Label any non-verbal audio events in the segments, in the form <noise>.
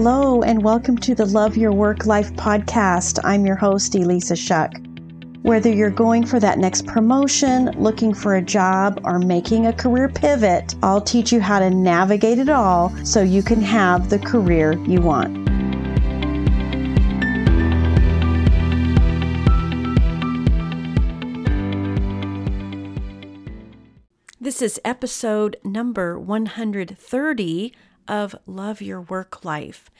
Hello, and welcome to the Love Your Work Life podcast. I'm your host, Elissa Shuck. Whether you're going for that next promotion, looking for a job, or making a career pivot, I'll teach you how to navigate it all so you can have the career you want. This is episode number 130 of Love Your Work Life.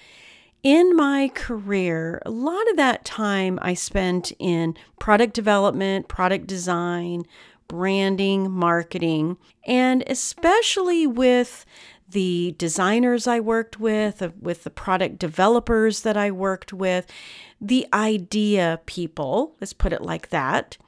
In my career, a lot of that time I spent in product development, product design, branding, marketing, and especially with the designers I worked with, with the product developers that I worked with, the idea people, let's put it like that.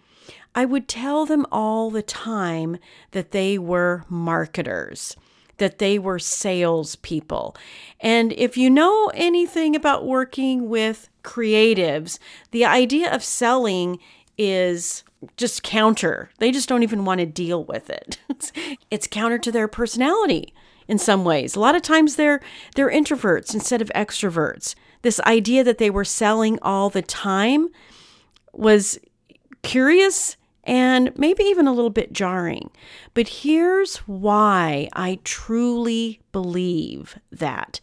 I would tell them all the time that they were marketers that they were salespeople. And if you know anything about working with creatives, the idea of selling is just counter. They just don't even want to deal with it. <laughs> it's counter to their personality in some ways. A lot of times they're they're introverts instead of extroverts. This idea that they were selling all the time was curious and maybe even a little bit jarring. But here's why I truly believe that.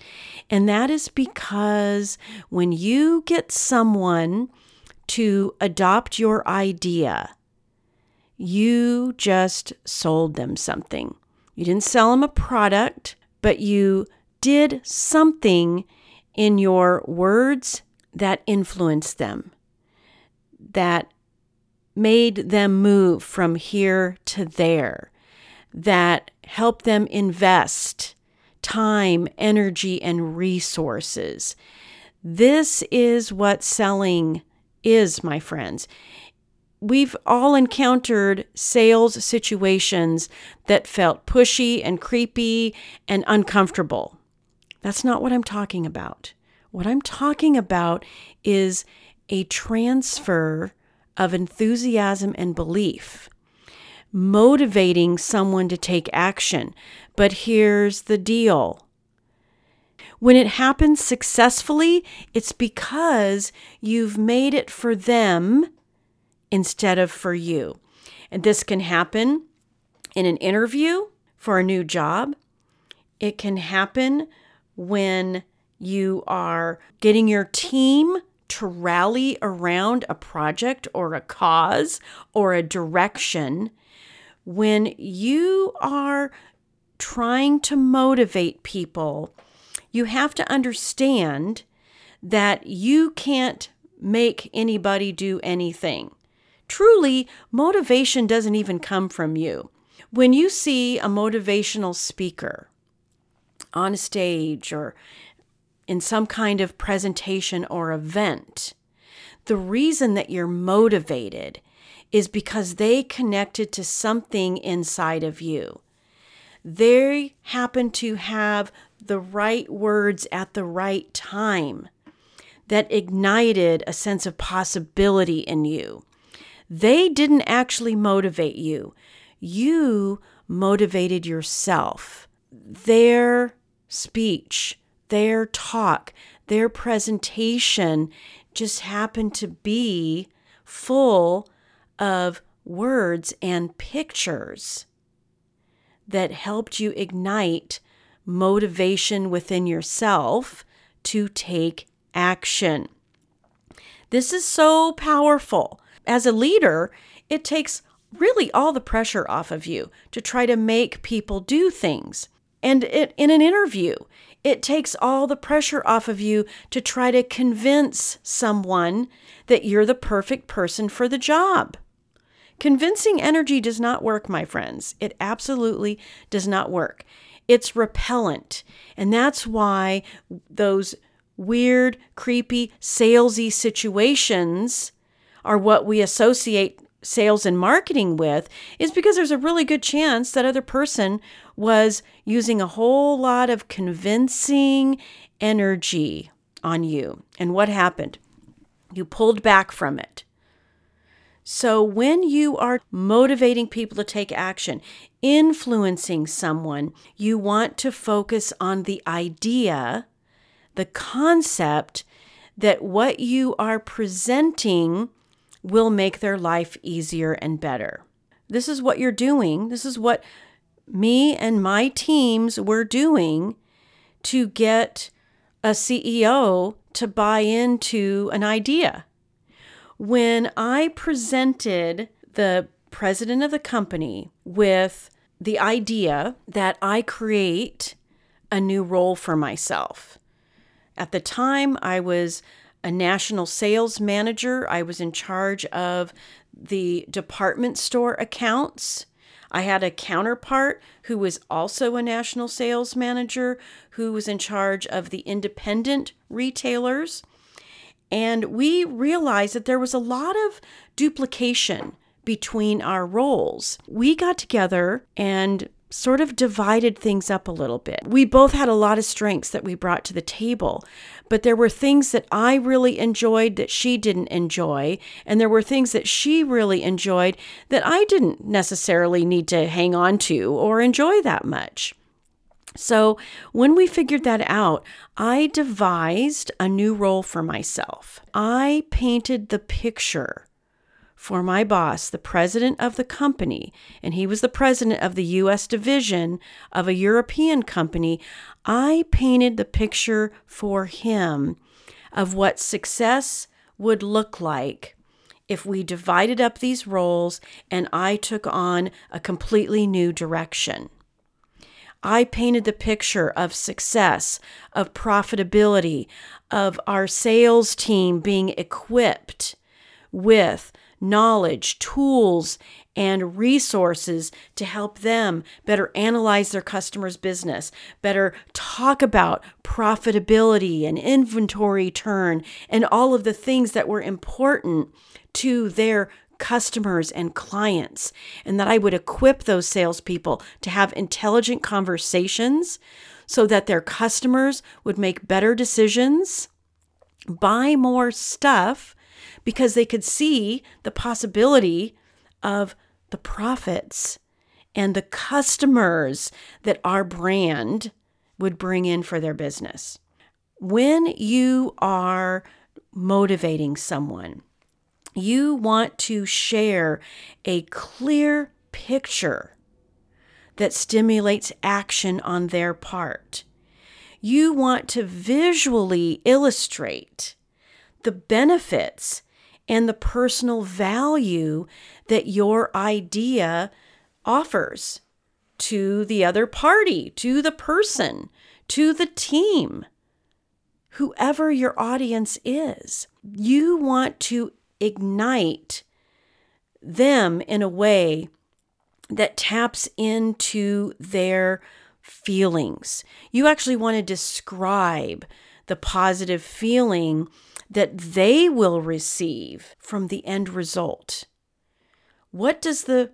And that is because when you get someone to adopt your idea, you just sold them something. You didn't sell them a product, but you did something in your words that influenced them, that made them move from here to there, that helped them invest time, energy, and resources. This is what selling is, my friends. We've all encountered sales situations that felt pushy and creepy and uncomfortable. That's not what I'm talking about. What I'm talking about is a transfer of enthusiasm and belief, motivating someone to take action. But here's the deal when it happens successfully, it's because you've made it for them instead of for you. And this can happen in an interview for a new job. It can happen when you are getting your team to rally around a project or a cause or a direction, when you are trying to motivate people, you have to understand that you can't make anybody do anything. Truly, motivation doesn't even come from you. When you see a motivational speaker on a stage or in some kind of presentation or event, the reason that you're motivated is because they connected to something inside of you. They happen to have the right words at the right time that ignited a sense of possibility in you. They didn't actually motivate you, you motivated yourself. Their speech, their talk, their presentation just happened to be full of words and pictures that helped you ignite motivation within yourself to take action. This is so powerful. As a leader, it takes really all the pressure off of you to try to make people do things. And it, in an interview, it takes all the pressure off of you to try to convince someone that you're the perfect person for the job. Convincing energy does not work, my friends. It absolutely does not work. It's repellent. And that's why those weird, creepy, salesy situations are what we associate sales and marketing with is because there's a really good chance that other person was using a whole lot of convincing energy on you. And what happened? You pulled back from it. So, when you are motivating people to take action, influencing someone, you want to focus on the idea the concept that what you are presenting will make their life easier and better. This is what you're doing. This is what me and my teams were doing to get a CEO to buy into an idea. When I presented the president of the company with the idea that I create a new role for myself. At the time, I was a national sales manager. I was in charge of the department store accounts. I had a counterpart who was also a national sales manager who was in charge of the independent retailers. And we realized that there was a lot of duplication between our roles. We got together and sort of divided things up a little bit. We both had a lot of strengths that we brought to the table, but there were things that I really enjoyed that she didn't enjoy, and there were things that she really enjoyed that I didn't necessarily need to hang on to or enjoy that much. So, when we figured that out, I devised a new role for myself. I painted the picture for my boss, the president of the company, and he was the president of the US division of a European company, I painted the picture for him of what success would look like if we divided up these roles and I took on a completely new direction. I painted the picture of success, of profitability, of our sales team being equipped with knowledge, tools, and resources to help them better analyze their customers' business, better talk about profitability and inventory turn, and all of the things that were important to their customers and clients, and that I would equip those salespeople to have intelligent conversations so that their customers would make better decisions, buy more stuff, because they could see the possibility of the profits and the customers that our brand would bring in for their business. When you are motivating someone, you want to share a clear picture that stimulates action on their part. You want to visually illustrate the benefits and the personal value that your idea offers to the other party, to the person, to the team, whoever your audience is. You want to ignite them in a way that taps into their feelings. You actually want to describe the positive feeling that they will receive from the end result. What does the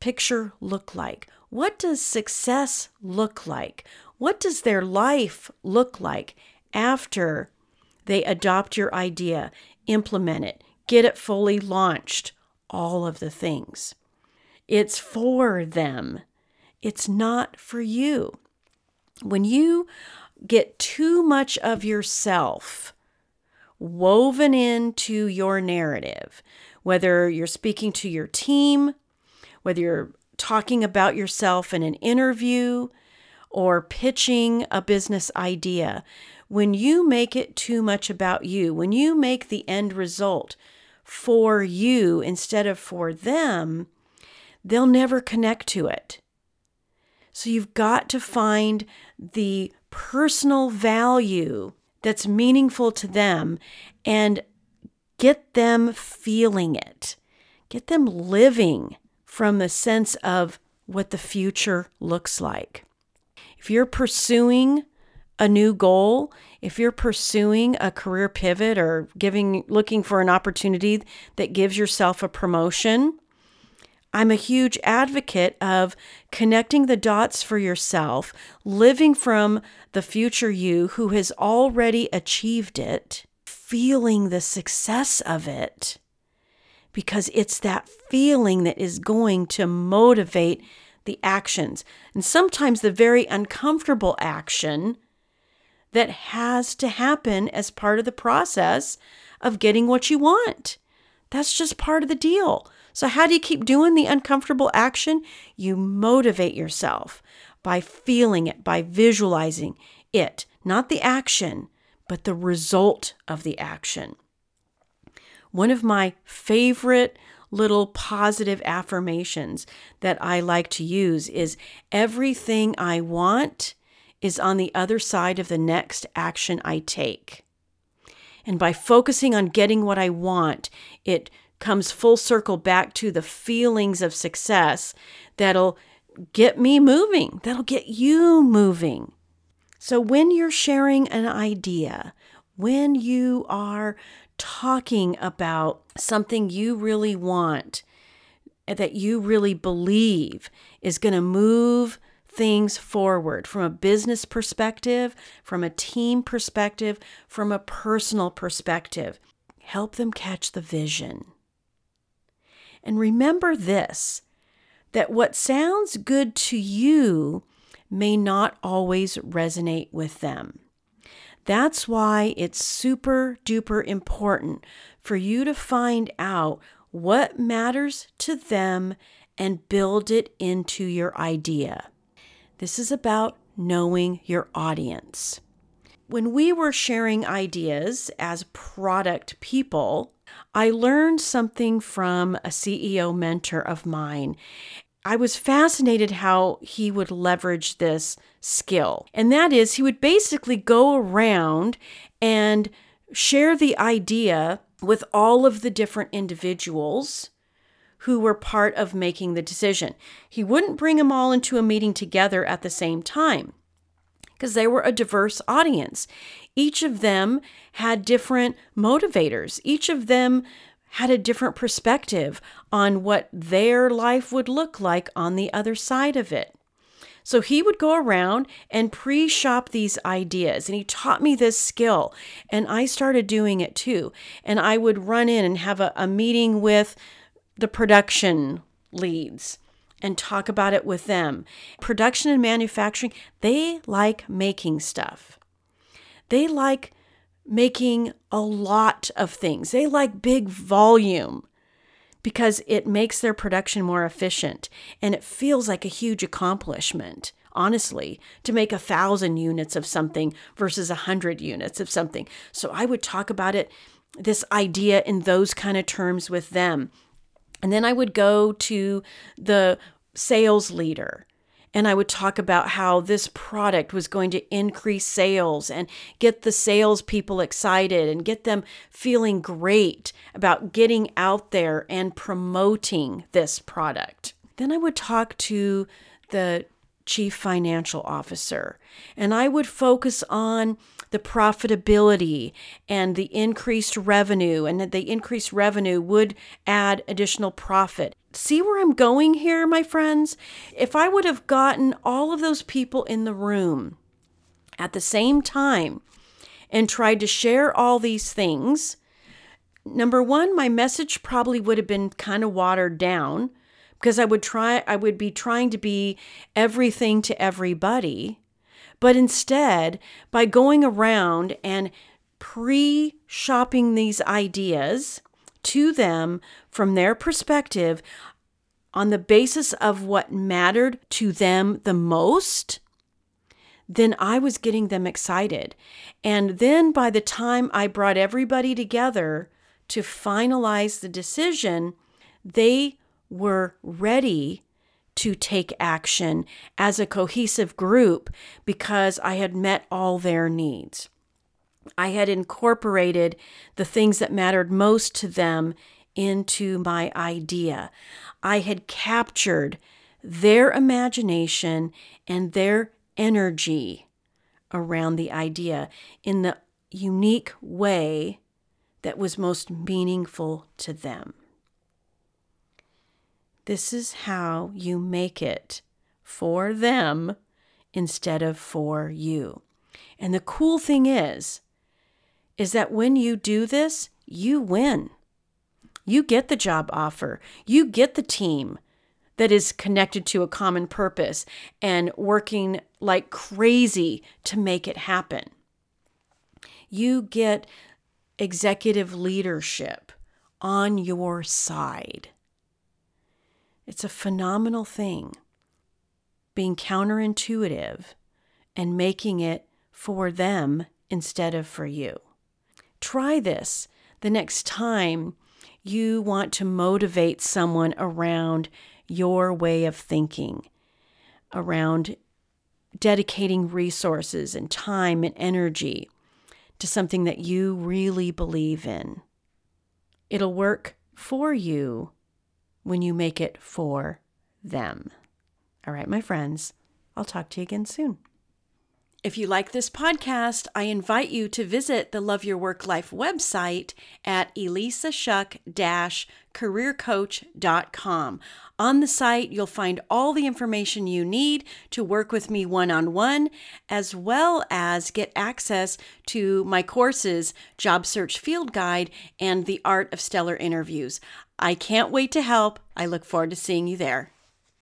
picture look like? What does success look like? What does their life look like after they adopt your idea, implement it, get it fully launched? All of the things. It's for them, it's not for you. When you get too much of yourself woven into your narrative, whether you're speaking to your team, whether you're talking about yourself in an interview, or pitching a business idea. When you make it too much about you, when you make the end result for you instead of for them, they'll never connect to it. So you've got to find the personal value that's meaningful to them and get them feeling it. Get them living from the sense of what the future looks like. If you're pursuing a new goal, if you're pursuing a career pivot or giving looking for an opportunity that gives yourself a promotion, I'm a huge advocate of connecting the dots for yourself, living from the future you who has already achieved it, feeling the success of it, because it's that feeling that is going to motivate the actions. And sometimes the very uncomfortable action that has to happen as part of the process of getting what you want. That's just part of the deal. So, how do you keep doing the uncomfortable action? You motivate yourself by feeling it, by visualizing it, not the action, but the result of the action. One of my favorite little positive affirmations that I like to use is everything I want is on the other side of the next action I take. And by focusing on getting what I want, it comes full circle back to the feelings of success that'll get me moving, that'll get you moving. So, when you're sharing an idea, when you are talking about something you really want, that you really believe is going to move things forward from a business perspective, from a team perspective, from a personal perspective, help them catch the vision. And remember this that what sounds good to you may not always resonate with them. That's why it's super duper important for you to find out what matters to them and build it into your idea. This is about knowing your audience. When we were sharing ideas as product people, I learned something from a CEO mentor of mine. I was fascinated how he would leverage this skill. And that is, he would basically go around and share the idea with all of the different individuals who were part of making the decision. He wouldn't bring them all into a meeting together at the same time because they were a diverse audience. Each of them had different motivators, each of them had a different perspective on what their life would look like on the other side of it. So he would go around and pre shop these ideas. And he taught me this skill. And I started doing it too. And I would run in and have a, a meeting with the production leads and talk about it with them. Production and manufacturing, they like making stuff. They like making a lot of things. They like big volume because it makes their production more efficient and it feels like a huge accomplishment honestly to make a thousand units of something versus a hundred units of something so i would talk about it this idea in those kind of terms with them and then i would go to the sales leader and I would talk about how this product was going to increase sales and get the salespeople excited and get them feeling great about getting out there and promoting this product. Then I would talk to the chief financial officer and I would focus on the profitability and the increased revenue, and that the increased revenue would add additional profit. See where I'm going here, my friends? If I would have gotten all of those people in the room at the same time and tried to share all these things, number one, my message probably would have been kind of watered down because I would try I would be trying to be everything to everybody. But instead, by going around and pre shopping these ideas to them from their perspective on the basis of what mattered to them the most, then I was getting them excited. And then by the time I brought everybody together to finalize the decision, they were ready to take action as a cohesive group because I had met all their needs. I had incorporated the things that mattered most to them into my idea. I had captured their imagination and their energy around the idea in the unique way that was most meaningful to them. This is how you make it for them instead of for you. And the cool thing is, is that when you do this, you win. You get the job offer, you get the team that is connected to a common purpose and working like crazy to make it happen. you get executive leadership on your side. It's a phenomenal thing. Being counterintuitive and making it for them instead of for you. Try this the next time you want to motivate someone around your way of thinking, around dedicating resources and time and energy to something that you really believe in. It'll work for you when you make it for them. All right, my friends, I'll talk to you again soon. If you like this podcast, I invite you to visit the Love Your Work Life website at elissashuck-careercoach.com. On the site, you'll find all the information you need to work with me one on one, as well as get access to my courses, Job Search Field Guide, and The Art of Stellar Interviews. I can't wait to help. I look forward to seeing you there.